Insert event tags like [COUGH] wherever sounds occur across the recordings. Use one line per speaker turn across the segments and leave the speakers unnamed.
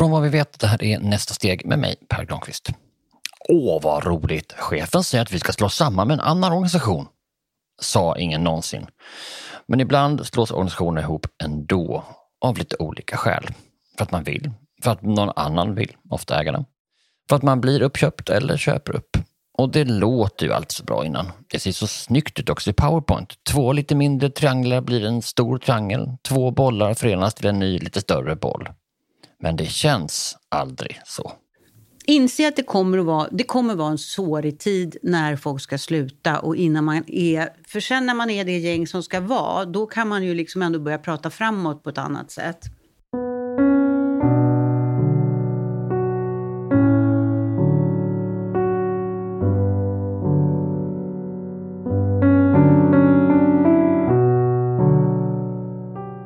Från vad vi vet, det här är nästa steg med mig, Per Granqvist. Åh, vad roligt! Chefen säger att vi ska slå samman med en annan organisation. Sa ingen någonsin. Men ibland slås organisationer ihop ändå, av lite olika skäl. För att man vill, för att någon annan vill, ofta ägarna. För att man blir uppköpt eller köper upp. Och det låter ju alltid så bra innan. Det ser så snyggt ut också i Powerpoint. Två lite mindre trianglar blir en stor triangel. Två bollar förenas till en ny lite större boll. Men det känns aldrig så.
Inse att det kommer att vara, det kommer att vara en sårig tid när folk ska sluta. Och innan man är, för sen när man är det gäng som ska vara, då kan man ju liksom ändå börja prata framåt på ett annat sätt.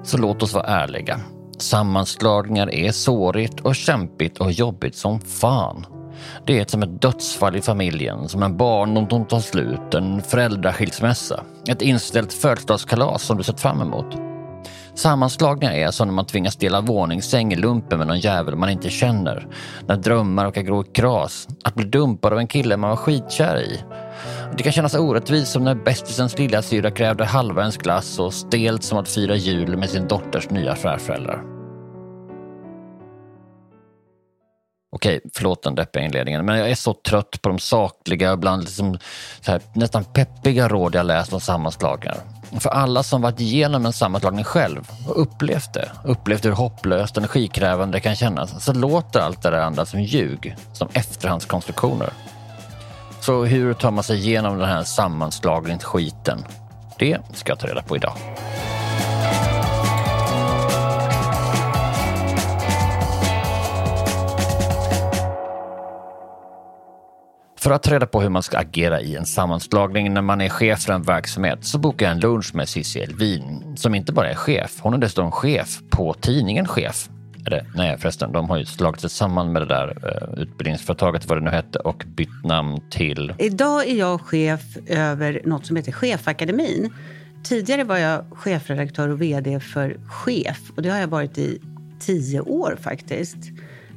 Så låt oss vara ärliga. Sammanslagningar är sårigt och kämpigt och jobbigt som fan. Det är som ett dödsfall i familjen, som en barndom som tar slut, en föräldraskilsmässa, ett inställt födelsedagskalas som du sett fram emot. Sammanslagningar är som när man tvingas dela våningssäng i lumpen med någon jävel man inte känner. När drömmar råkar gå i kras. Att bli dumpad av en kille man var skitkär i. Det kan kännas orättvist som när bästisens lillasyrra krävde halva ens glass och stelt som att fira jul med sin dotters nya svärföräldrar. Okej, förlåt den deppiga inledningen, men jag är så trött på de sakliga, ibland liksom här, nästan peppiga råd jag läst om sammanslagningar. För alla som varit igenom en sammanslagning själv och upplevt det, upplevt hur hopplöst och energikrävande det kan kännas, så låter allt det där andra som ljug, som efterhandskonstruktioner. Så hur tar man sig igenom den här sammanslagningsskiten? Det ska jag ta reda på idag. För att ta reda på hur man ska agera i en sammanslagning när man är chef för en verksamhet så bokar jag en lunch med Cissi Elvin som inte bara är chef, hon är dessutom chef på tidningen Chef. Eller nej förresten, de har ju slagit sig samman med det där uh, utbildningsföretaget, vad det nu hette, och bytt namn till...
Idag är jag chef över något som heter Chefakademin. Tidigare var jag chefredaktör och vd för Chef och det har jag varit i tio år faktiskt.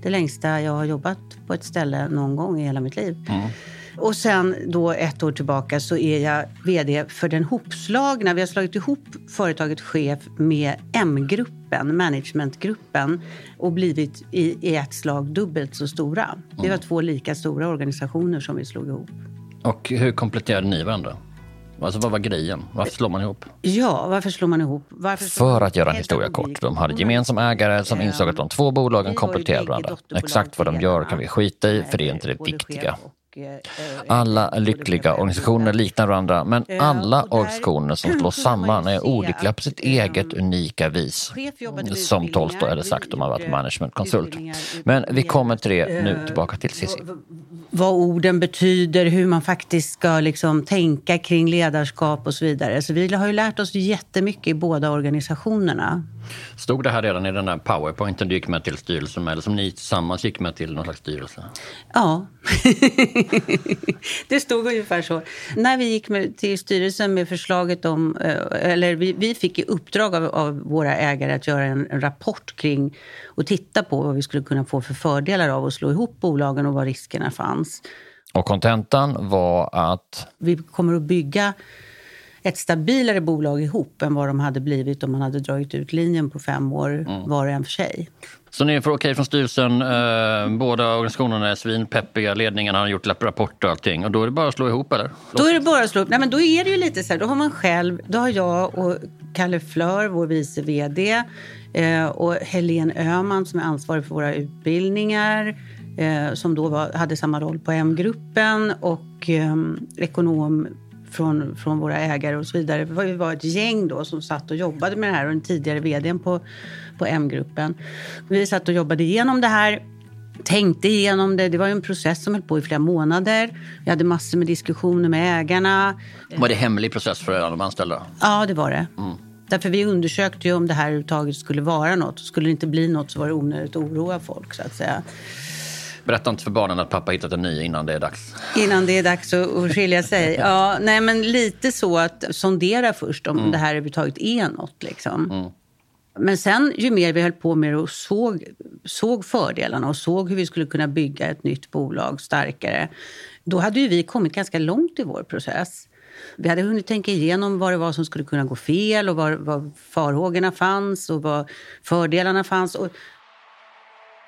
Det längsta jag har jobbat på ett ställe någon gång i hela mitt liv. Mm. Och sen då ett år tillbaka så är jag vd för den hopslagna. Vi har slagit ihop företaget Chef med M-gruppen, managementgruppen och blivit i, i ett slag dubbelt så stora. Mm. Det var två lika stora organisationer som vi slog ihop.
Och hur kompletterade ni varandra? Alltså vad var grejen? Varför slår man ihop?
Ja, varför slår man ihop? Varför
För att göra en historia kort. De hade gemensam ägare som insåg att de två bolagen kompletterade varandra. Exakt vad de gör kan vi skita i, för det är inte det viktiga. Alla lyckliga organisationer liknar varandra, men alla organisationer som slås samman är olyckliga på sitt eget unika vis. Som Tolstoj hade sagt om han varit managementkonsult. Men vi kommer till det nu, tillbaka till Cissi.
Vad orden betyder, hur man faktiskt ska liksom tänka kring ledarskap och så vidare. Så vi har ju lärt oss jättemycket i båda organisationerna.
Stod det här redan i den där powerpointen du gick med till styrelsen med, eller som ni tillsammans gick med till någon slags styrelse?
Ja, [LAUGHS] det stod ungefär så. När vi gick med, till styrelsen med förslaget om, eh, eller vi, vi fick i uppdrag av, av, våra ägare att göra en, en, rapport kring och titta på vad vi skulle kunna få för fördelar av att slå ihop bolagen och var riskerna fanns.
Och kontentan var att?
Vi kommer att bygga ett stabilare bolag ihop än vad de hade blivit om man hade dragit ut linjen på fem år mm. var och en för sig.
Så ni får okej från styrelsen. Eh, båda organisationerna är svinpeppiga. Ledningen har gjort rapport och allting. Och då är det bara att slå ihop eller?
Då är det bara att slå ihop. Nej, men då är det ju lite så här. Då har man själv, då har jag och Kalle Flör, vår vice vd eh, och Helene Öhman som är ansvarig för våra utbildningar eh, som då var, hade samma roll på M-gruppen och eh, ekonom från, från våra ägare och så vidare. Vi var ett gäng då som satt och jobbade med det här och den tidigare vdn på, på M-gruppen. Vi satt och jobbade igenom det här tänkte igenom det. Det var en process som höll på i flera månader. Vi hade massor med diskussioner med ägarna.
Var det hemlig process för de anställda?
Ja, det var det. Mm. Därför vi undersökte ju om det här överhuvudtaget skulle vara något. Skulle det inte bli något så var det onödigt att oroa folk så att säga.
Berätta inte för barnen att pappa hittat en ny innan det är dags.
Innan det är dags att skilja sig. [LAUGHS] Ja, nej, men lite så att sondera först om mm. det här överhuvudtaget är något. Liksom. Mm. Men sen ju mer vi höll på med det och såg, såg fördelarna och såg hur vi skulle kunna bygga ett nytt bolag starkare, då hade ju vi kommit ganska långt i vår process. Vi hade hunnit tänka igenom vad det var som skulle kunna gå fel och var, var farhågorna fanns och var fördelarna fanns. Och...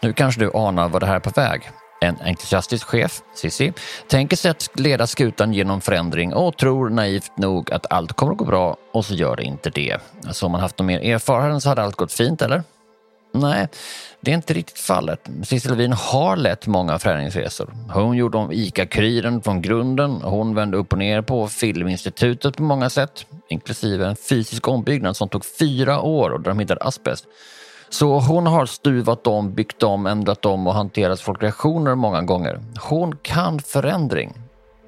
Nu kanske du anar vad det här är på väg. En entusiastisk chef, Cissi, tänker sig att leda skutan genom förändring och tror naivt nog att allt kommer att gå bra och så gör det inte det. Alltså om man haft någon mer erfarenhet så hade allt gått fint, eller? Nej, det är inte riktigt fallet. Cissi Levin har lett många förändringsresor. Hon gjorde om ICA-Kuriren från grunden. Hon vände upp och ner på Filminstitutet på många sätt, inklusive en fysisk ombyggnad som tog fyra år och där de hittade asbest. Så hon har stuvat om, byggt om, ändrat om och hanterat folkreaktioner många gånger. Hon kan förändring,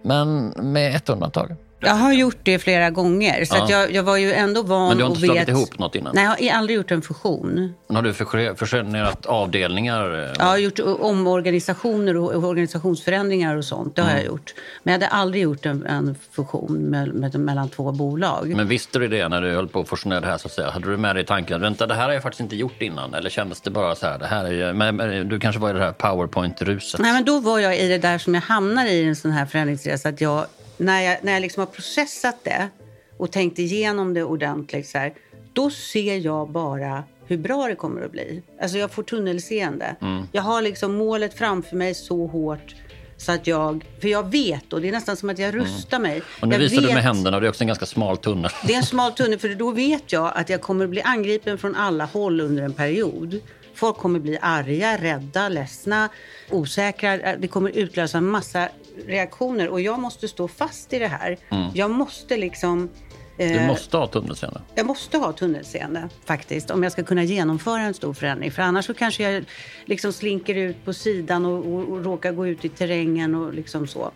men med ett undantag.
Jag har gjort det flera gånger. Så ja. jag, jag, var ju ändå van
Men du har inte
slagit
ihop något innan?
Nej, jag har aldrig gjort en fusion.
Men har du fusionerat avdelningar?
Ja, jag har gjort omorganisationer och organisationsförändringar och sånt. Det har mm. jag gjort. Men jag hade aldrig gjort en, en fusion med, med, mellan två bolag.
Men visste du det när du höll på att fusionera det här? Så att säga? Hade du med dig tanken vänta, det här har jag faktiskt inte gjort innan? Eller kändes det bara så här, det här är, men, men, du kanske var i det här powerpoint-ruset?
Nej, men då var jag i det där som jag hamnade i en sån här förändringsresa. Att jag när jag, när jag liksom har processat det och tänkt igenom det ordentligt så här, då ser jag bara hur bra det kommer att bli. Alltså jag får tunnelseende. Mm. Jag har liksom målet framför mig så hårt så att jag, för jag vet och det är nästan som att jag mm. rustar mm. mig.
Och nu
jag
visar vet, du med händerna och det är också en ganska smal tunnel.
Det är en smal tunnel för då vet jag att jag kommer att bli angripen från alla håll under en period. Folk kommer bli arga, rädda, ledsna, osäkra. Det kommer utlösa en massa reaktioner och jag måste stå fast i det här. Mm. Jag måste liksom...
Eh, du måste ha tunnelseende.
Jag måste ha tunnelseende faktiskt om jag ska kunna genomföra en stor förändring. För annars så kanske jag liksom slinker ut på sidan och, och, och råkar gå ut i terrängen och liksom så.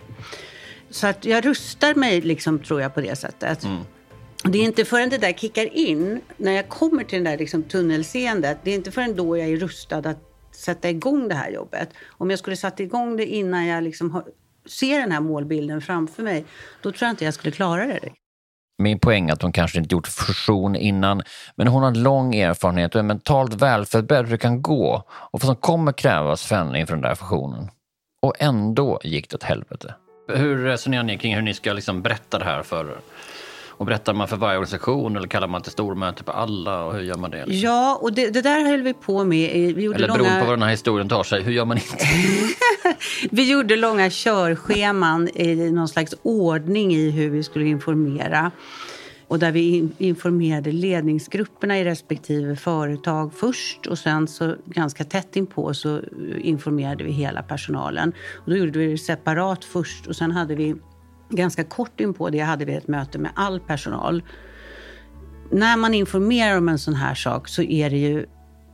Så att jag rustar mig liksom, tror jag på det sättet. Mm. Det är inte förrän det där kickar in, när jag kommer till det där liksom tunnelseendet, det är inte förrän då jag är rustad att sätta igång det här jobbet. Om jag skulle satt igång det innan jag liksom ser den här målbilden framför mig, då tror jag inte jag skulle klara det.
Min poäng är att hon kanske inte gjort fusion innan, men hon har lång erfarenhet och är mentalt välförberedd hur det kan gå och vad som kommer krävas förändring för den där fusionen. Och ändå gick det åt helvete. Hur resonerar ni kring hur ni ska liksom berätta det här för och berättar man för varje organisation eller kallar man till stormöte på alla? Och hur gör man det?
Liksom? Ja, och det, det, där höll vi på med. Vi
gjorde eller beroende långa... på vad den här historien tar sig, hur gör man inte? [LAUGHS]
vi gjorde långa körscheman i någon slags ordning i hur vi skulle informera. Och där vi informerade ledningsgrupperna i respektive företag först och sen så ganska tätt inpå så informerade vi hela personalen. Och då gjorde vi det separat först och sen hade vi ganska kort in på det hade vi ett möte med all personal. När man informerar om en sån här sak så är det ju,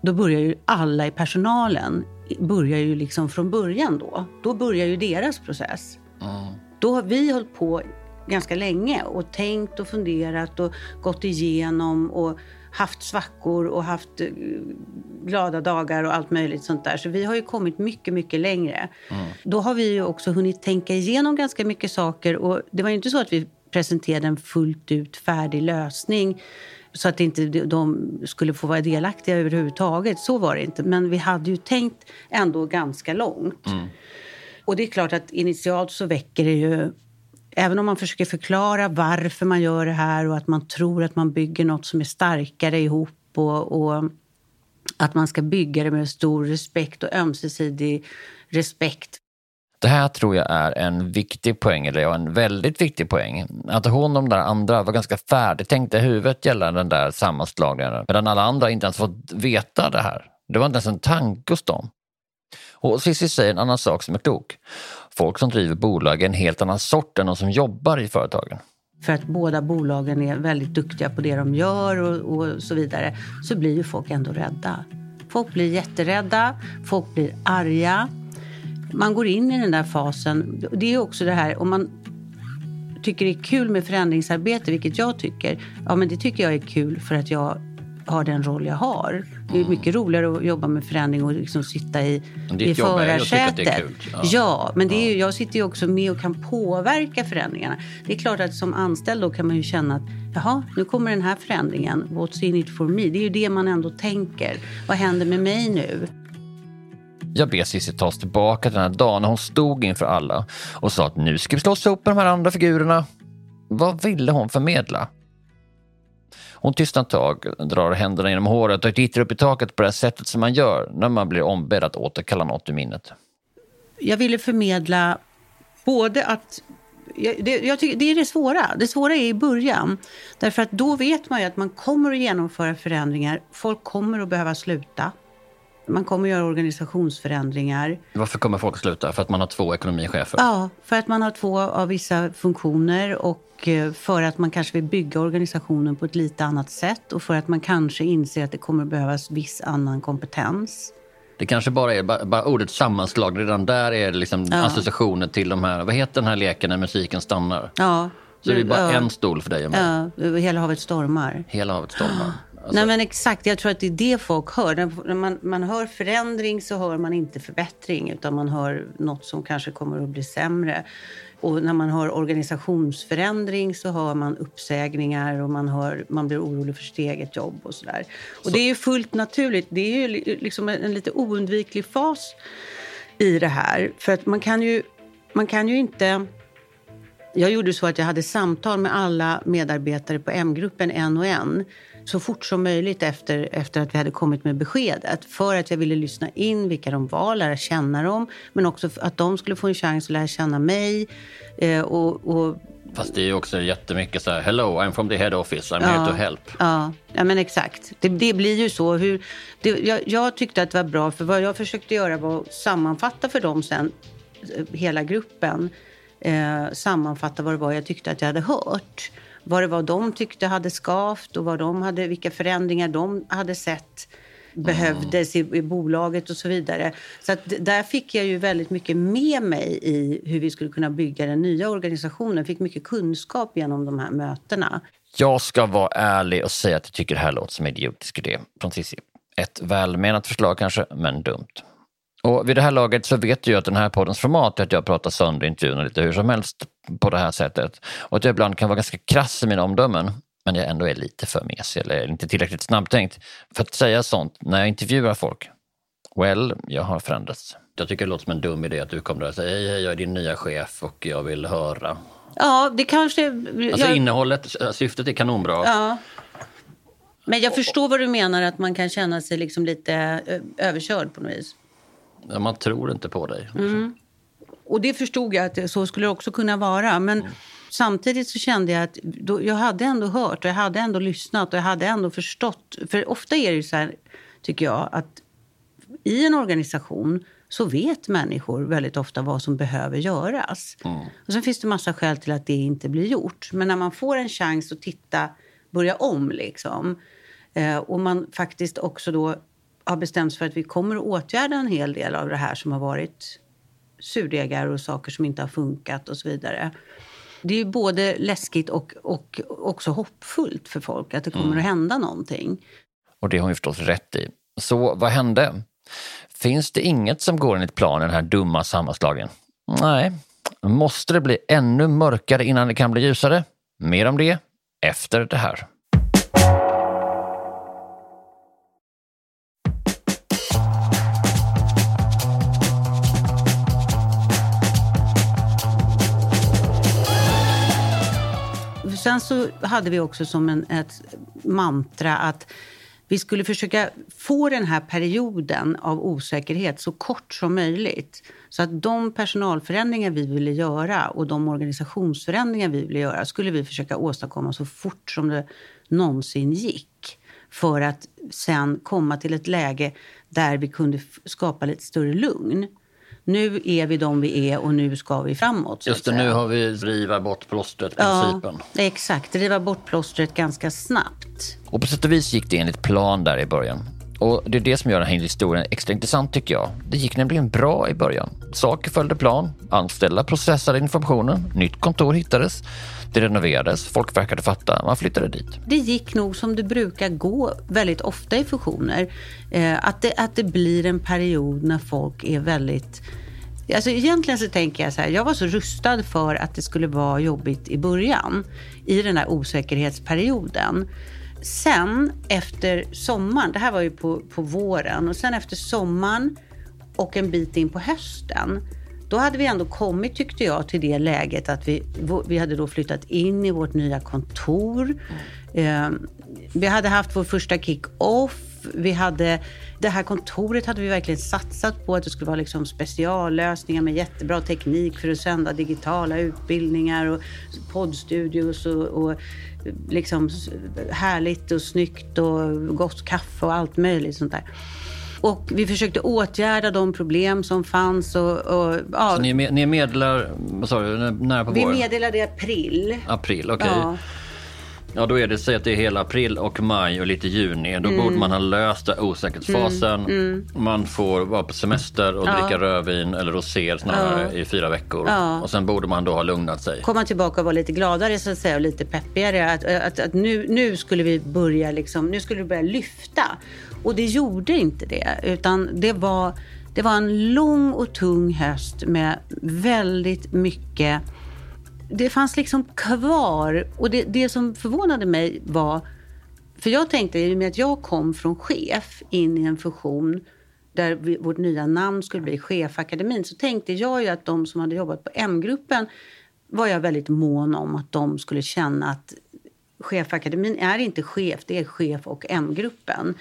då börjar ju alla i personalen börjar ju liksom från början då. Då börjar ju deras process. Mm. Då har vi hållit på ganska länge och tänkt och funderat och gått igenom och haft svackor och haft eh, glada dagar och allt möjligt sånt där. Så vi har ju kommit mycket, mycket längre. Mm. Då har vi ju också hunnit tänka igenom ganska mycket saker och det var ju inte så att vi presenterade en fullt ut färdig lösning så att inte de skulle få vara delaktiga överhuvudtaget. Så var det inte. Men vi hade ju tänkt ändå ganska långt. Mm. Och det är klart att initialt så väcker det ju Även om man försöker förklara varför man gör det här och att man tror att man bygger nåt som är starkare ihop och, och att man ska bygga det med stor respekt och ömsesidig respekt.
Det här tror jag är en viktig poäng, eller ja, en väldigt viktig poäng. Att hon och de där andra var ganska färdigtänkta i huvudet gällande den där sammanslagningen. Medan alla andra inte ens fått veta det här. Det var inte ens en tanke hos dem. Och Cissi säger en annan sak som är klok. Folk som driver bolag är en helt annan sort än de som jobbar i företagen.
För att båda bolagen är väldigt duktiga på det de gör och, och så vidare, så blir ju folk ändå rädda. Folk blir jätterädda, folk blir arga. Man går in i den där fasen. Det är också det här, om man tycker det är kul med förändringsarbete, vilket jag tycker, ja men det tycker jag är kul för att jag har den roll jag har. Det är mycket roligare att jobba med förändring och liksom sitta i, i förarsätet. Ja. ja, men det är, jag sitter ju också med och kan påverka förändringarna. Det är klart att som anställd då kan man ju känna att jaha, nu kommer den här förändringen. What's in it for me? Det är ju det man ändå tänker. Vad händer med mig nu?
Jag ber Cissi ta oss tillbaka till den här dagen när hon stod inför alla och sa att nu ska vi slåss ihop med de här andra figurerna. Vad ville hon förmedla? Hon tystnar ett tag, drar händerna genom håret och tittar upp i taket på det sättet som man gör när man blir ombedd att återkalla något ur minnet.
Jag ville förmedla både att jag, det, jag tycker, det är det svåra. Det svåra är i början. Därför att då vet man ju att man kommer att genomföra förändringar. Folk kommer att behöva sluta. Man kommer att göra organisationsförändringar.
Varför kommer folk att sluta? För att man har två ekonomichefer?
Ja, för att man har två av vissa funktioner och eh, för att man kanske vill bygga organisationen på ett lite annat sätt och för att man kanske inser att det kommer att behövas viss annan kompetens.
Det kanske bara är bara, bara ordet sammanslag, redan där är det liksom ja. associationer till de här, vad heter den här leken när musiken stannar?
Ja.
Så det är bara ja. en stol för dig och
mig? Ja, Hela havet stormar.
Hela havet stormar.
Alltså... Nej men exakt, jag tror att det är det folk hör. När man, man hör förändring så hör man inte förbättring utan man hör något som kanske kommer att bli sämre. Och när man hör organisationsförändring så hör man uppsägningar och man, hör, man blir orolig för sitt eget jobb och sådär. Och så... det är ju fullt naturligt. Det är ju liksom en, en lite oundviklig fas i det här. För att man kan ju, man kan ju inte... Jag gjorde så att jag hade samtal med alla medarbetare på M-gruppen en och en så fort som möjligt efter, efter att vi hade kommit med beskedet. För att jag ville lyssna in vilka de var, lära känna dem. Men också att de skulle få en chans att lära känna mig. Eh, och, och
Fast det är ju också jättemycket så här, hello, I'm from the head office, I'm ja, here to help.
Ja, ja men exakt. Det, det blir ju så. Hur, det, jag, jag, tyckte att det var bra, för vad jag försökte göra var att sammanfatta för dem sen, eh, hela gruppen, eh, sammanfatta vad det var jag tyckte att jag hade hört vad det var de tyckte hade skavt och vad de hade, vilka förändringar de hade sett behövdes mm. i, i, bolaget och så vidare. Så att där fick jag ju väldigt mycket med mig i hur vi skulle kunna bygga den nya organisationen. Fick mycket kunskap genom de här mötena.
Jag ska vara ärlig och säga att jag tycker det här låter som en idiotisk idé från Cissi. Ett välmenat förslag kanske, men dumt. Och vid det här laget så vet du ju att den här poddens format är att jag pratar sönder intervjun lite hur som helst på det här sättet. Och att jag ibland kan vara ganska krass i mina omdömen. Men jag ändå är lite för mesig eller inte tillräckligt snabbtänkt för att säga sånt när jag intervjuar folk. Well, jag har förändrats. Jag tycker det låter som en dum idé att du kommer där och säger hej, hej, jag är din nya chef och jag vill höra.
Ja, det kanske...
Alltså jag... innehållet, syftet är kanonbra.
Ja. Men jag förstår vad du menar, att man kan känna sig liksom lite överkörd på något vis.
Ja, man tror inte på dig.
Mm. Och det förstod jag att så skulle det också kunna vara. Men mm. samtidigt så kände jag att då, jag hade ändå hört och jag hade ändå lyssnat och jag hade ändå förstått. För ofta är det ju så här, tycker jag, att i en organisation så vet människor väldigt ofta vad som behöver göras. Mm. Och Sen finns det massa skäl till att det inte blir gjort. Men när man får en chans att titta, börja om liksom, eh, och man faktiskt också då har bestämt sig för att vi kommer att åtgärda en hel del av det här som har varit surdegar och saker som inte har funkat och så vidare. Det är ju både läskigt och, och också hoppfullt för folk att det kommer mm. att hända någonting.
Och det har hon förstås rätt i. Så vad hände? Finns det inget som går enligt planen den här dumma sammanslagen? Nej. Måste det bli ännu mörkare innan det kan bli ljusare? Mer om det efter det här.
Sen så hade vi också som en, ett mantra att vi skulle försöka få den här perioden av osäkerhet så kort som möjligt. Så att de personalförändringar vi ville göra och de organisationsförändringar vi ville göra skulle vi försöka åstadkomma så fort som det någonsin gick. För att sen komma till ett läge där vi kunde skapa lite större lugn nu är vi de vi är och nu ska vi framåt.
Just det, nu har vi riva bort plåstret-principen.
Ja, exakt. Riva bort plåstret ganska snabbt.
Och på sätt och vis gick det enligt plan där i början. Och det är det som gör den här historien extra intressant tycker jag. Det gick nämligen bra i början. Saker följde plan, anställda processade informationen, nytt kontor hittades, det renoverades, folk verkade fatta, man flyttade dit.
Det gick nog som det brukar gå väldigt ofta i fusioner. Eh, att, det, att det blir en period när folk är väldigt Alltså egentligen så tänker jag så här, jag var så rustad för att det skulle vara jobbigt i början, i den här osäkerhetsperioden. Sen efter sommaren, det här var ju på, på våren, och sen efter sommaren och en bit in på hösten, då hade vi ändå kommit, tyckte jag, till det läget att vi, vi hade då flyttat in i vårt nya kontor. Mm. Eh, vi hade haft vår första kick-off. Vi hade, det här kontoret hade vi verkligen satsat på att det skulle vara liksom speciallösningar med jättebra teknik för att sända digitala utbildningar och poddstudios och, och liksom härligt och snyggt och gott kaffe och allt möjligt sånt där. Och vi försökte åtgärda de problem som fanns. Och, och
ja. Så ni, ni meddelar, vad sa du, när på
våren? Vi meddelade i april.
April, okej. Okay. Ja. Ja, då är det så att det är hela april och maj och lite juni. Då mm. borde man ha löst osäkerhetsfasen. Mm. Mm. Man får vara på semester och ja. dricka rödvin eller rosé snarare ja. i fyra veckor. Ja. Och sen borde man då ha lugnat sig.
Komma tillbaka och vara lite gladare så att säga och lite peppigare. Att, att, att nu, nu skulle vi börja liksom, nu skulle vi börja lyfta. Och det gjorde inte det, utan det var, det var en lång och tung höst med väldigt mycket det fanns liksom kvar. Och det, det som förvånade mig var... För jag tänkte, i och med att jag kom från chef in i en fusion där vi, vårt nya namn skulle bli Chefakademin, så tänkte jag ju att de som hade jobbat på M-gruppen var jag väldigt mån om att de skulle känna att Chefakademin är inte chef, det är chef och M-gruppen.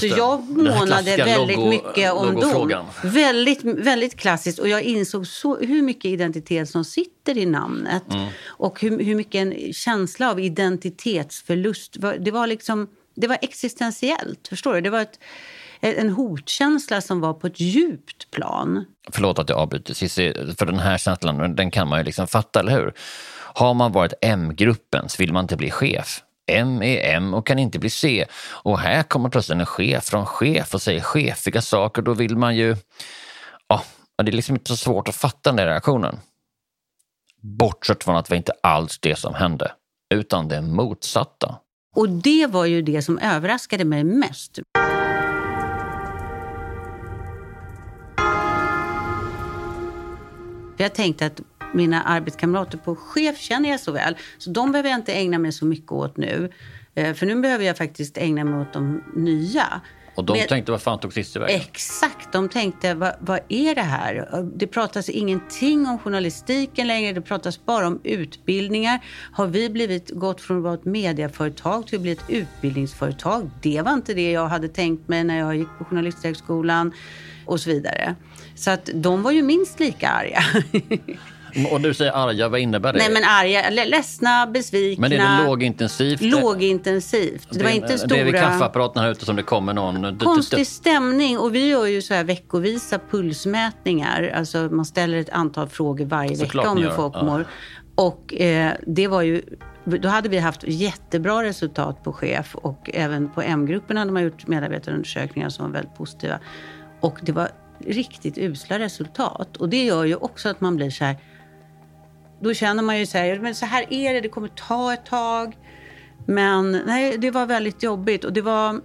Så jag månade väldigt logo, mycket om dem. Väldigt, väldigt klassiskt. Och jag insåg så, hur mycket identitet som sitter i namnet. Mm. Och hur, hur mycket en känsla av identitetsförlust. Det var, liksom, det var existentiellt. Förstår du? Det var ett, en hotkänsla som var på ett djupt plan.
Förlåt att jag avbryter Cissi, för den här känslan den kan man ju liksom fatta, eller hur? Har man varit M-gruppen så vill man inte bli chef. M är M och kan inte bli C. Och här kommer plötsligt en chef från chef och säger chefiga saker. Då vill man ju... Ja, det är liksom inte så svårt att fatta den där reaktionen. Bortsett från att det var inte alls det som hände, utan det motsatta.
Och det var ju det som överraskade mig mest. Jag tänkte att mina arbetskamrater på chef känner jag så väl. Så de behöver jag inte ägna mig så mycket åt nu. Eh, för nu behöver jag faktiskt ägna mig åt de nya.
Och de Men, tänkte, vad fan tog Cissi vägen?
Exakt, de tänkte, vad, vad, är det här? Det pratas ingenting om journalistiken längre, det pratas bara om utbildningar. Har vi blivit, gått från att vara ett mediaföretag till att bli ett utbildningsföretag? Det var inte det jag hade tänkt mig när jag gick på Journalisthögskolan och så vidare. Så att de var ju minst lika arga. [LAUGHS] [LAUGHS]
Och du säger arga, vad innebär det?
Nej men arga, ledsna, besvikna.
Men är det lågintensivt?
Lågintensivt. Det var inte stora...
Det är vid kaffeapparaten här ute som det kommer någon...
Konstig stämning och vi gör ju så här veckovisa pulsmätningar. Alltså man ställer ett antal frågor varje vecka om hur folk ja. mår. Och eh, det var ju då hade vi haft jättebra resultat på chef och även på M-gruppen hade man gjort medarbetarundersökningar som var väldigt positiva. Och det var riktigt usla resultat. Och det gör ju också att man blir så här, då känner man ju så här, men så här är det, det kommer ta ett tag. Men nej, det var väldigt jobbigt. Och det var,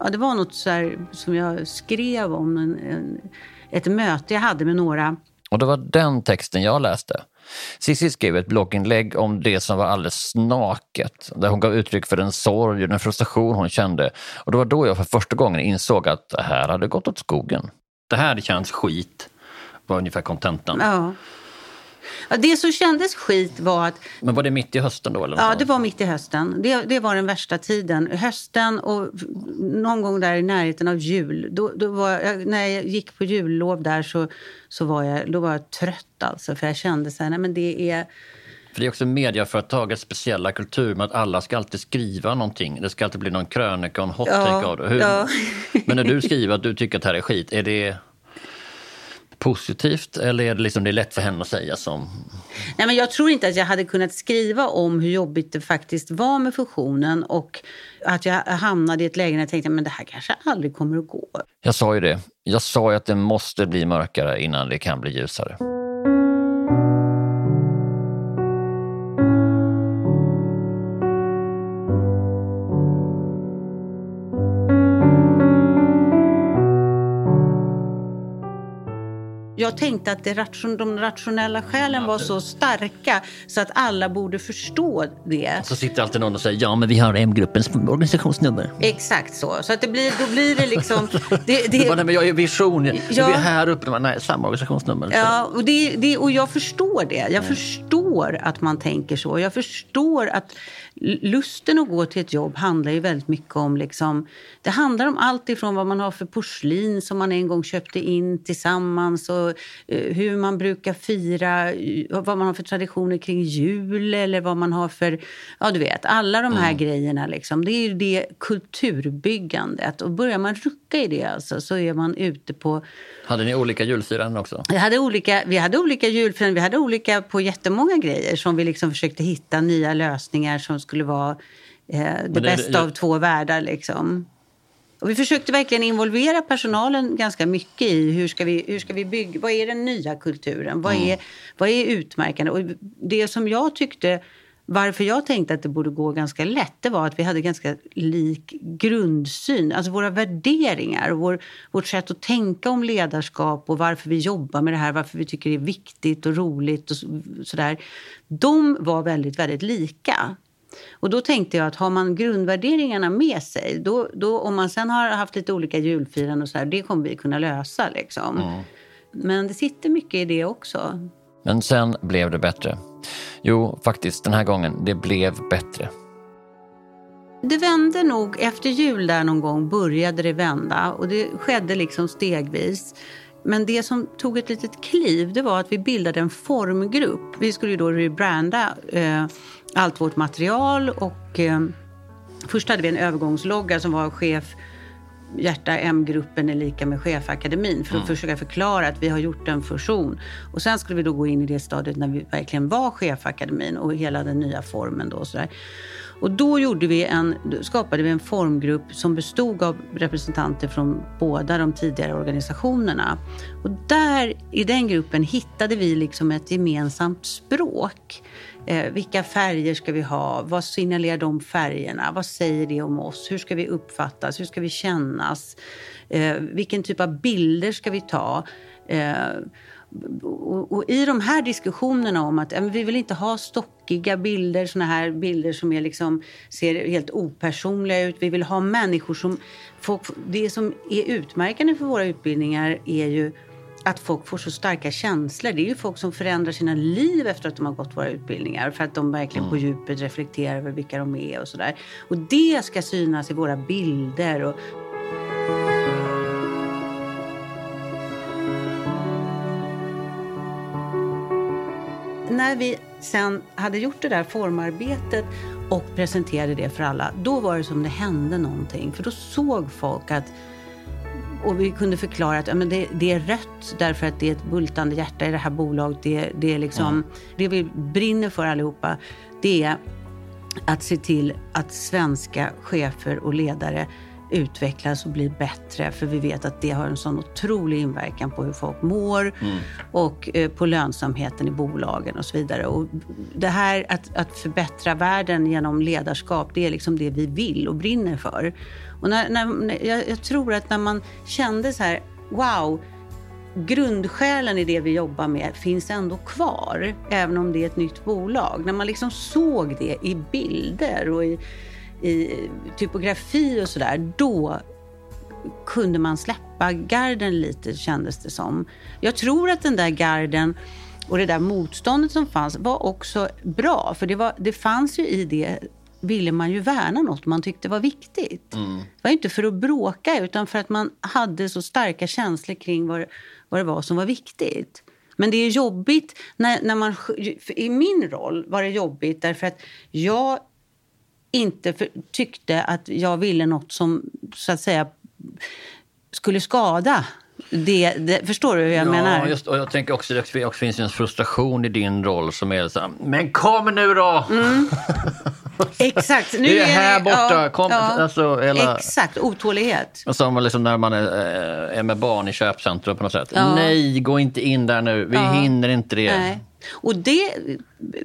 ja, det var något så här, som jag skrev om, en, en, ett möte jag hade med några.
Och det var den texten jag läste. Cissi skrev ett blogginlägg om det som var alldeles naket, där hon gav uttryck för den sorg och den frustration hon kände. Och det var då jag för första gången insåg att det här hade gått åt skogen. Det här känns skit, var ungefär kontentan.
Ja. Ja, det som kändes skit var att...
Men var det mitt i hösten då? Eller
ja, det var mitt i hösten. Det, det var den värsta tiden. Hösten och någon gång där i närheten av jul. Då, då var jag, när jag gick på jullov där så, så var jag, då var jag trött alltså. För jag kände så här, nej men det är...
För det är också medieföretagets speciella kultur med att alla ska alltid skriva någonting. Det ska alltid bli någon krönika och en hot take ja, av det. Hur, ja. Men när du [LAUGHS] skriver att du tycker att det här är skit, är det positivt eller är det, liksom, det är lätt för henne att säga som...
Nej, men jag tror inte att jag hade kunnat skriva om hur jobbigt det faktiskt var med fusionen och att jag hamnade i ett läge när jag tänkte men det här kanske aldrig kommer att gå.
Jag sa ju det. Jag sa ju att det måste bli mörkare innan det kan bli ljusare.
Jag tänkte att ration, de rationella skälen var så starka så att alla borde förstå det.
Så sitter alltid någon och säger ja men vi har M-gruppens organisationsnummer.
Exakt så. Så att det blir, då blir det liksom... [LAUGHS]
Det, det, bara, nej, men jag är vision, ja. vi är här uppe. Nej, samma organisationsnummer.
Ja, och, det, det, och jag förstår det. Jag mm. förstår att man tänker så. Jag förstår att lusten att gå till ett jobb handlar ju väldigt mycket om... Liksom, det handlar om allt ifrån vad man har för porslin som man en gång köpte in tillsammans och eh, hur man brukar fira, vad man har för traditioner kring jul eller vad man har för... Ja, du vet, alla de här mm. grejerna. Liksom, det är ju det kulturbyggandet. Och börjar man rucka i det alltså, så är man ute på...
Hade ni olika julfiranden också?
Vi hade olika, vi hade olika julfiranden. Vi hade olika på jättemånga grejer som vi liksom försökte hitta nya lösningar som skulle vara eh, det, det bästa det, av två världar. Liksom. Och vi försökte verkligen involvera personalen ganska mycket i hur ska vi, hur ska vi bygga, vad är den nya kulturen, vad, mm. är, vad är utmärkande? Och det som jag tyckte, varför jag tänkte att det borde gå ganska lätt, det var att vi hade ganska lik grundsyn. Alltså våra värderingar, vår, vårt sätt att tänka om ledarskap och varför vi jobbar med det här, varför vi tycker det är viktigt och roligt och sådär. De var väldigt, väldigt lika. Och då tänkte jag att har man grundvärderingarna med sig, då, då, om man sen har haft lite olika julfiranden och så här, det kommer vi kunna lösa liksom. Mm. Men det sitter mycket i det också.
Men sen blev det bättre. Jo, faktiskt den här gången, det blev bättre.
Det vände nog, efter jul där någon gång började det vända och det skedde liksom stegvis. Men det som tog ett litet kliv det var att vi bildade en formgrupp. Vi skulle ju då rebranda eh, allt vårt material. Och, eh, först hade vi en övergångslogga som var chef Hjärta M-gruppen är lika med Chefakademin för att mm. försöka förklara att vi har gjort en fusion. Och sen skulle vi då gå in i det stadiet när vi verkligen var Chefakademin och hela den nya formen. Då och så där. Och då gjorde vi en, skapade vi en formgrupp som bestod av representanter från båda de tidigare organisationerna. Och där, i den gruppen hittade vi liksom ett gemensamt språk. Eh, vilka färger ska vi ha? Vad signalerar de färgerna? Vad säger det om oss? Hur ska vi uppfattas? Hur ska vi kännas? Eh, vilken typ av bilder ska vi ta? Eh, och, och, i de här diskussionerna om att vi vill inte ha stockiga bilder, såna här bilder som är liksom, ser helt opersonliga ut. Vi vill ha människor som... Folk, det som är utmärkande för våra utbildningar är ju att folk får så starka känslor. Det är ju folk som förändrar sina liv efter att de har gått våra utbildningar för att de verkligen mm. på djupet reflekterar över vilka de är och sådär. Och det ska synas i våra bilder. Och... När vi sen hade gjort det där formarbetet och presenterade det för alla, då var det som det hände någonting. För då såg folk att och vi kunde förklara att ja, men det, det, är rött därför att det är ett bultande hjärta i det här bolaget. Det, det, är liksom, mm. det vi brinner för allihopa, det är att se till att svenska chefer och ledare utvecklas och blir bättre. För vi vet att det har en sån otrolig inverkan på hur folk mår mm. och eh, på lönsamheten i bolagen och så vidare. Och det här att, att förbättra världen genom ledarskap, det är liksom det vi vill och brinner för. Och när, när, jag, jag tror att när man kände så här, wow, grundskälen i det vi jobbar med finns ändå kvar, även om det är ett nytt bolag. När man liksom såg det i bilder och i, i typografi och sådär, då kunde man släppa garden lite, kändes det som. Jag tror att den där garden och det där motståndet som fanns var också bra, för det, var, det fanns ju i det ville man ju värna något man tyckte var viktigt. Mm. Det var inte för att bråka, utan för att man hade så starka känslor kring vad, vad det var som var viktigt. Men det är jobbigt när, när man... I min roll var det jobbigt därför att jag inte för, tyckte att jag ville något som så att säga skulle skada Det, det, förstår du hur jag
ja,
menar?
Just, och jag tänker också att det också finns en frustration i din roll som är så här, men kom nu då!
Mm. [LAUGHS] Exakt.
Nu det är här borta,
ja,
kom!
Ja,
alltså, hela,
exakt, otålighet.
Som liksom när man är, eh, är, med barn i köpcentrum på något sätt.
Ja.
Nej, gå inte in där nu, vi hinner inte det.
Nej. Och det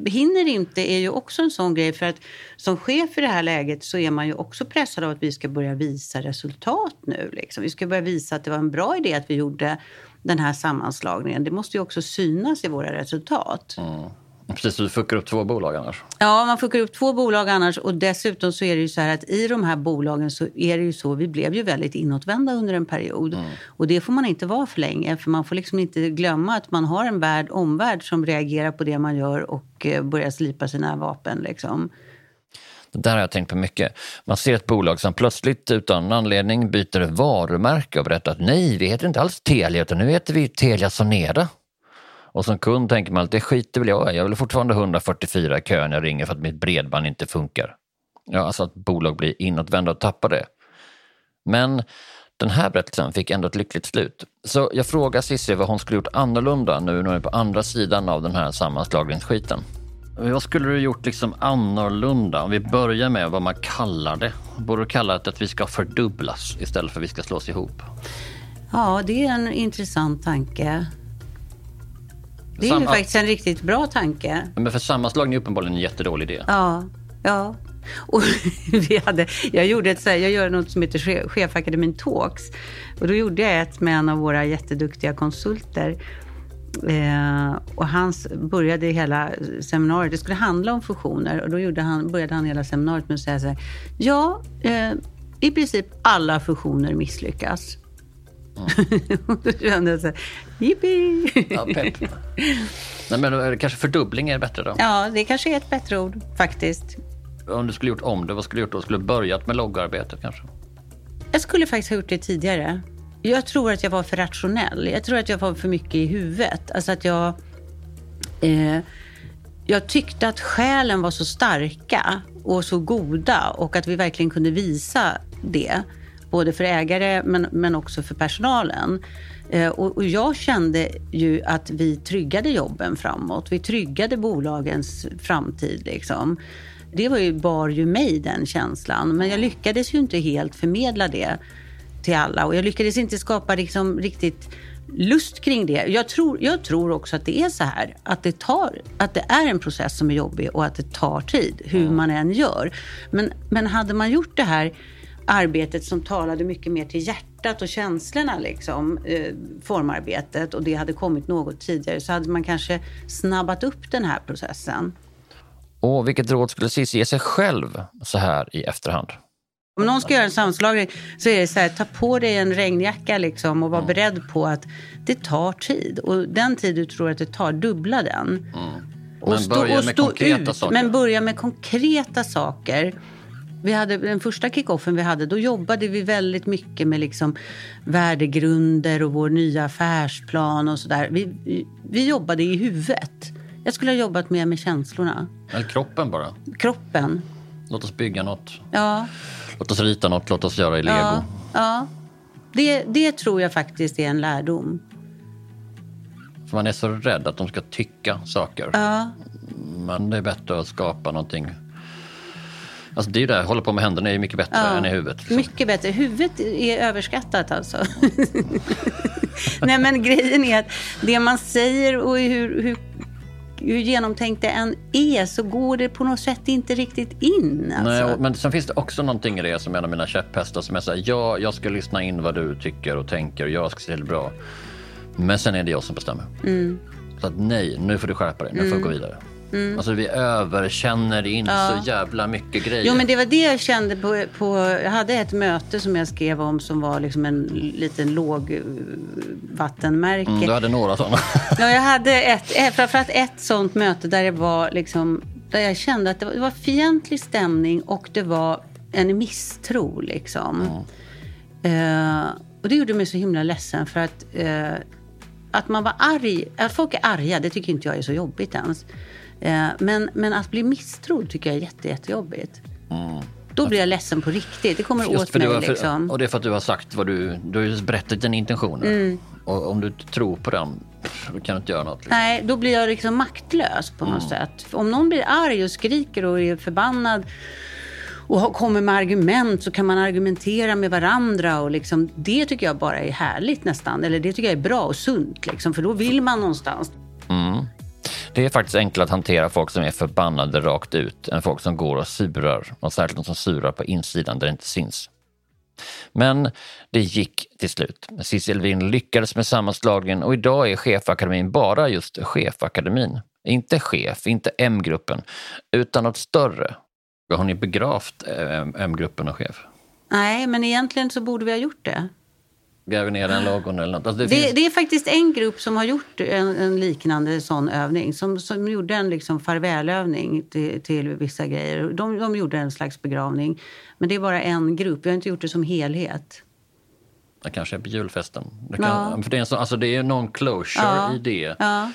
hinner inte är ju också en sån grej. För att som chef i det här läget så är man ju också pressad av att vi ska börja visa resultat nu. Liksom. Vi ska börja visa att det var en bra idé att vi gjorde den här sammanslagningen. Det måste ju också synas i våra resultat.
Mm. Precis, du fuckar upp två bolag annars.
Ja, man fuckar upp två bolag annars. Och dessutom så är det ju så här att i de här bolagen så är det ju så, vi blev ju väldigt inåtvända under en period. Och det får man inte vara för länge. För man får liksom inte glömma att man har en värld, omvärld som reagerar på det man gör och eh, börjar slipa sina vapen liksom.
Det där har jag tänkt på mycket. Man ser ett bolag som plötsligt utan anledning byter varumärke och berättar att nej, vi heter inte alls Telia utan nu heter vi Telia Sonera. Och som kund tänker man att det skiter väl jag i. Jag vill fortfarande 144 i kön jag ringer för att mitt bredband inte funkar. Ja, alltså att bolag blir inåtvända och tappar det. Men den här berättelsen fick ändå ett lyckligt slut. Så jag frågar Cissi vad hon skulle gjort annorlunda nu när hon är på andra sidan av den här sammanslagningsskiten. Vad skulle du gjort liksom annorlunda? Om vi börjar med vad man kallar det. Borde du kalla det att vi ska fördubblas istället för att vi ska slås ihop?
Ja, det är en intressant tanke. Det är
Sam-
ju faktiskt en riktigt bra tanke.
Men för sammanslagning är uppenbarligen en jättedålig idé.
Ja, ja. Och [LAUGHS] vi hade, jag, gjorde ett, så här, jag gör något som heter Che- Chefakademin Talks. Och då gjorde jag ett med en av våra jätteduktiga konsulter. Eh, och han började hela seminariet, det skulle handla om fusioner. Och då han, började han hela seminariet med att säga så här. Ja, eh, i princip alla fusioner misslyckas. [LAUGHS] och då kände jag så här, jippi!
Ja, pepp. Nej, men det kanske fördubbling är bättre då?
Ja, det kanske är ett bättre ord faktiskt.
Om du skulle gjort om det, vad skulle du gjort då? Skulle du börjat med loggarbetet kanske?
Jag skulle faktiskt ha gjort det tidigare. Jag tror att jag var för rationell. Jag tror att jag var för mycket i huvudet. Alltså att jag... Eh, jag tyckte att själen var så starka och så goda och att vi verkligen kunde visa det. Både för ägare men, men också för personalen. Eh, och, och jag kände ju att vi tryggade jobben framåt. Vi tryggade bolagens framtid. Liksom. Det var ju, bar ju mig den känslan. Men jag lyckades ju inte helt förmedla det till alla. Och jag lyckades inte skapa liksom riktigt lust kring det. Jag tror, jag tror också att det är så här, att det, tar, att det är en process som är jobbig och att det tar tid, hur man än gör. Men, men hade man gjort det här arbetet som talade mycket mer till hjärtat och känslorna, liksom, eh, formarbetet, och det hade kommit något tidigare, så hade man kanske snabbat upp den här processen.
Och vilket råd skulle Cissi ge sig själv så här i efterhand?
Om någon ska göra en sammanslagning så är det så här, ta på dig en regnjacka liksom och var beredd på att det tar tid. Och den tid du tror att det tar, dubbla den. Och
Men börja med konkreta saker.
Men börja med konkreta saker. Vi hade, den första kickoffen vi hade, då jobbade vi väldigt mycket med liksom värdegrunder och vår nya affärsplan och sådär. Vi, vi, jobbade i huvudet. Jag skulle ha jobbat mer med känslorna.
Eller kroppen bara.
Kroppen.
Låt oss bygga något.
Ja,
Låt oss rita något, låt oss göra i lego.
Ja, ja. Det, det tror jag faktiskt är en lärdom.
För man är så rädd att de ska tycka saker.
Ja,
Men det är bättre att skapa någonting. Alltså det är ju det, hålla på med händerna är ju mycket bättre än i huvudet. Liksom.
mycket bättre. Huvudet är överskattat alltså. [LAUGHS] Nej men grejen är att det man säger och hur, hur, hur genomtänkt det än är så går det på något sätt inte riktigt in. Alltså.
Nej, men sen finns det också någonting i det som är en av mina käpphästar som är så här, ja, jag ska lyssna in vad du tycker och tänker och jag ska se till bra. Men sen är det jag som bestämmer.
Mm.
Så att nej, nu får du skärpa dig, nu får du gå vidare. Alltså vi överkänner in så jävla mycket grejer.
Jo, men det var det jag kände på, på... Jag hade ett möte som jag skrev om som var liksom en liten lågvattenmärke.
mm, du hade några sådana. [LAUGHS]
Ja, jag hade ett, eh, framförallt ett sånt möte där det var liksom, där jag kände att det var, det var fientlig stämning och det var en misstro liksom. Eh, och det gjorde mig så himla ledsen för att, eh, att man var arg, att folk är arga, det tycker inte jag är så jobbigt ens. Eh, men, men att bli misstrodd tycker jag är jätte, jättejobbigt. Då blir jag ledsen på riktigt. Det kommer
Just
åt mig.
har för,
liksom.
Och det är för att du har sagt vad du, du har berättat dina intentioner.
Mm.
Och om du inte tror på den, då kan du inte göra något. Liksom.
Nej, då blir jag liksom maktlös på något
Mm.
sätt. Om någon blir arg och skriker och är förbannad och kommer med argument så kan man argumentera med varandra. Och liksom, det tycker jag bara är härligt nästan. Eller det tycker jag är bra och sunt. Liksom, för då vill man någonstans.
Mm. Det är faktiskt enklare att hantera folk som är förbannade rakt ut än folk som går och surar. Och särskilt de som surar på insidan där det inte syns. Men det gick till slut. Cissi Elvin lyckades med sammanslagningen och idag är Chefakademin bara just Chefakademin. Inte chef, inte M-gruppen, utan något större. Har ni begravt eh, M-gruppen och chef?
Nej, men egentligen så borde vi ha gjort det.
Gräver ner den logon eller något? Alltså det
Det,
finns...
det är faktiskt en grupp som har gjort en, en liknande sån övning. Som, som gjorde en liksom farvälövning till, till vissa grejer. De, de gjorde en slags begravning. Men det är bara en grupp. Vi har inte gjort det som helhet.
Det kanske är på julfesten. Det, kan,
Ja.
för det, är en sån, alltså det är non-closure
Ja.
i det.
Ja.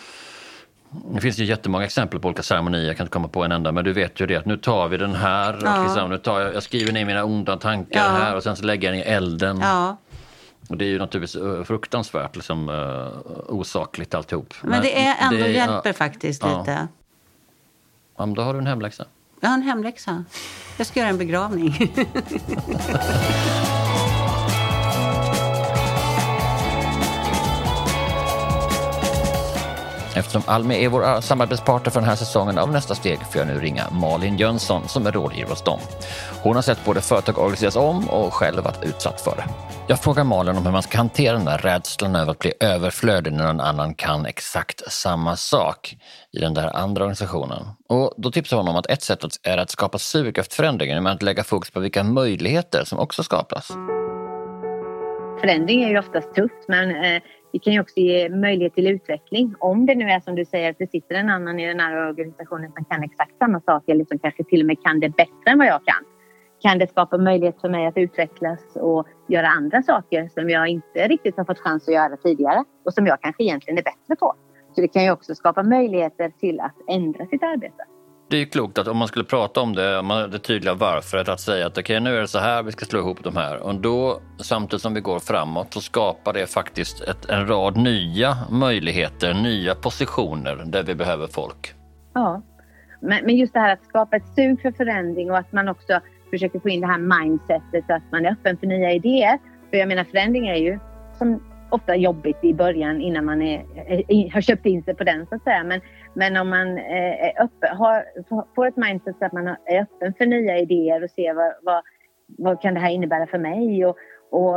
Det finns ju jättemånga exempel på olika ceremonier, jag kan inte komma på en enda, men du vet ju det att nu tar vi den här,
Ja.
och liksom, nu tar jag, jag skriver ner mina onda tankar
Ja.
här och sen så lägger jag ner elden.
ja.
Och det är ju naturligtvis eh, fruktansvärt liksom, uh, osakligt alltihop.
Men, det är ändå
det-
hjälper
ja,
faktiskt
Ja.
lite.
ja, men då har du en hemläxa.
Jag har en hemläxa. Jag ska göra en begravning. [LAUGHS]
Eftersom Almi är vår samarbetspartner för den här säsongen av Nästa steg får jag nu ringa Malin Jönsson som är rådgivare hos dem. Hon har sett både företag organiseras om och själv varit utsatt för det. Jag frågar Malin om hur man ska hantera den där rädslan över att bli överflödig när någon annan kan exakt samma sak i den där andra organisationen. Och då tipsar hon om att ett sätt är att skapa sug efter förändringen genom att lägga fokus på vilka möjligheter som också skapas.
Förändring är ju oftast tufft men eh, vi det kan ju också ge möjlighet till utveckling. Om det nu är som du säger att det sitter en annan i den här organisationen som kan exakt samma sak eller som kanske till och med kan det bättre än vad jag kan. Kan det skapa möjlighet för mig att utvecklas och göra andra saker som jag inte riktigt har fått chans att göra tidigare och som jag kanske egentligen är bättre på. Så det kan ju också skapa möjligheter till att ändra sitt arbete.
Det är ju klokt att om man skulle prata om det, om man- det tydliga varför, att säga att okej nu är det så här, vi ska slå ihop de här. Och då, samtidigt som vi går framåt, så skapar det faktiskt ett, en rad nya möjligheter, nya positioner där vi behöver folk.
Ja, men, men just det här att skapa ett sug för förändring och att man också försöker få in det här mindsetet att man är öppen för nya idéer. För jag menar förändring är ju som ofta jobbigt i början innan man är, är, har köpt in sig på den så att säga. Men, men om man eh, är öppen, har, får ett mindset så att man är öppen för nya idéer och ser vad, vad, vad kan det här innebära för mig? Och, och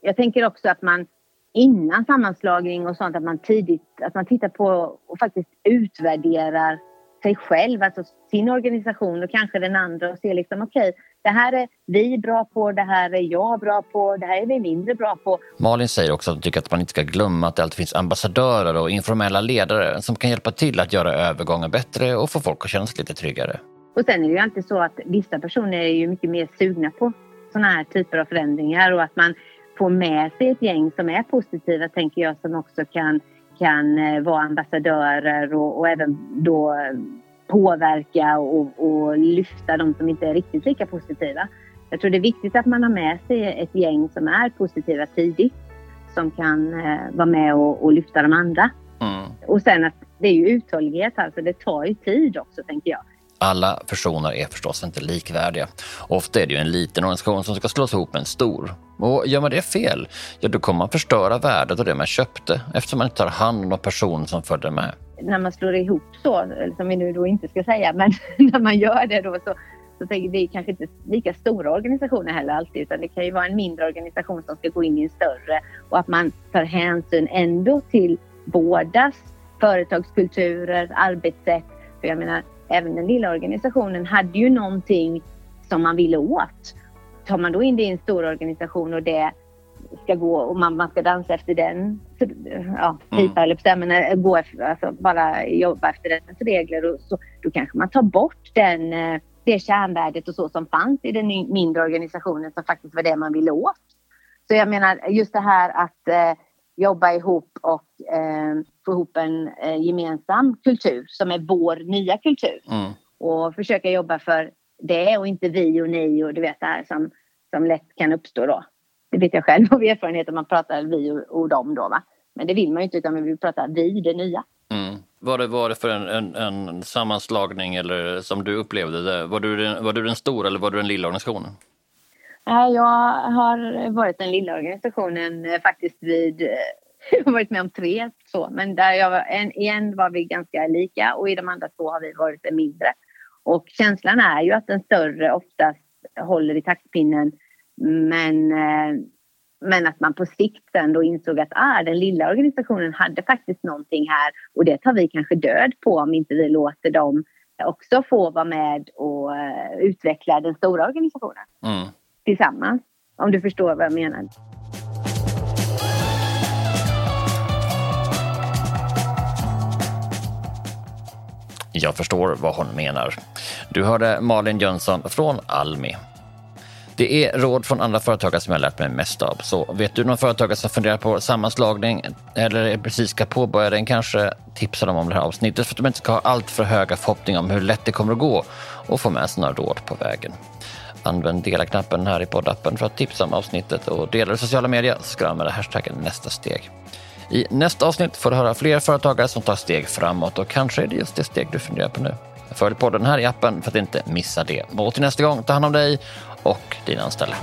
jag tänker också att man innan sammanslagning och sånt att man tidigt att man tittar på och faktiskt utvärderar sig själv, alltså sin organisation och kanske den andra och ser liksom okej, det här är vi bra på, det här är jag bra på, det här är vi mindre bra på.
Malin säger också att hon tycker att man inte ska glömma att det alltid finns ambassadörer och informella ledare som kan hjälpa till att göra övergången bättre och få folk att känna sig lite tryggare.
Och sen är det ju alltid så att vissa personer är ju mycket mer sugna på sådana här typer av förändringar och att man får med sig ett gäng som är positiva, tänker jag, som också kan, kan eh, vara ambassadörer och, och även då eh, påverka och, och lyfta de som inte är riktigt lika positiva. Jag tror det är viktigt att man har med sig ett gäng som är positiva tidigt som kan eh, vara med och, och lyfta de andra.
Mm.
Och sen att det är ju uthållighet, alltså det tar ju tid också, tänker jag.
Alla personer är förstås inte likvärdiga. Ofta är det ju en liten organisation som ska slås ihop med en stor. Och gör man det fel, ja då kommer man förstöra värdet av det man köpte eftersom man inte tar hand om de personer som följde med
när man slår ihop så, som vi nu då inte ska säga, men [LAUGHS] när man gör det då så, så tänker vi det är kanske inte lika stora organisationer heller alltid, utan det kan ju vara en mindre organisation som ska gå in i en större och att man tar hänsyn ändå till bådas företagskulturer, arbetssätt. För jag menar, även den lilla organisationen hade ju någonting som man ville åt. Tar man då in det i en stor organisation och det ska gå och man, man ska dansa efter den ja,
Mm.
pipa eller bestämma, gå efter, alltså bara jobba efter dess regler och så, då kanske man tar bort den, eh, det kärnvärdet och så som fanns i den mindre organisationen som faktiskt var det man ville åt. Så jag menar just det här att eh, jobba ihop och eh, få ihop en eh, gemensam kultur som är vår nya kultur
Mm.
och försöka jobba för det och inte vi och ni och du vet det här som, som lätt kan uppstå då. Det vet jag själv av erfarenhet om man pratar vi och, och dem då va. Men det vill man ju inte utan vi vill prata vi, det nya.
Mm. Vad det, var det för en, en, en, sammanslagning eller som du upplevde det? Var du, den, var du den stora eller var du den lilla organisationen?
Jag har varit den lilla organisationen eh, faktiskt vid eh, [LAUGHS] jag har varit med om tre så, men där jag var, en, en var vi ganska lika och i de andra två har vi varit mindre. Och känslan är ju att den större oftast håller i taktpinnen men, eh, men att man på sikt sen då insåg att ah, den lilla organisationen hade faktiskt någonting här och det tar vi kanske död på om inte vi låter dem också få vara med och uh, utveckla den stora organisationen mm. tillsammans. Om du förstår vad jag menar.
Jag förstår vad hon menar. Du hörde Malin Jönsson från Almi. Det är råd från andra företagare som jag lärt mig mest av. Så vet du någon företagare som funderar på sammanslagning eller precis ska påbörja den kanske tipsa dem om det här avsnittet för att de inte ska ha allt för höga förhoppningar om hur lätt det kommer att gå och få med sig några råd på vägen. Använd dela-knappen här i poddappen för att tipsa om avsnittet och dela i sociala medier så ska du använda hashtaggen nästa steg. I nästa avsnitt får du höra fler företagare som tar steg framåt och kanske är det just det steg du funderar på nu. Följ podden här i appen för att inte missa det. Och till nästa gång, ta hand om dig och dina anställda.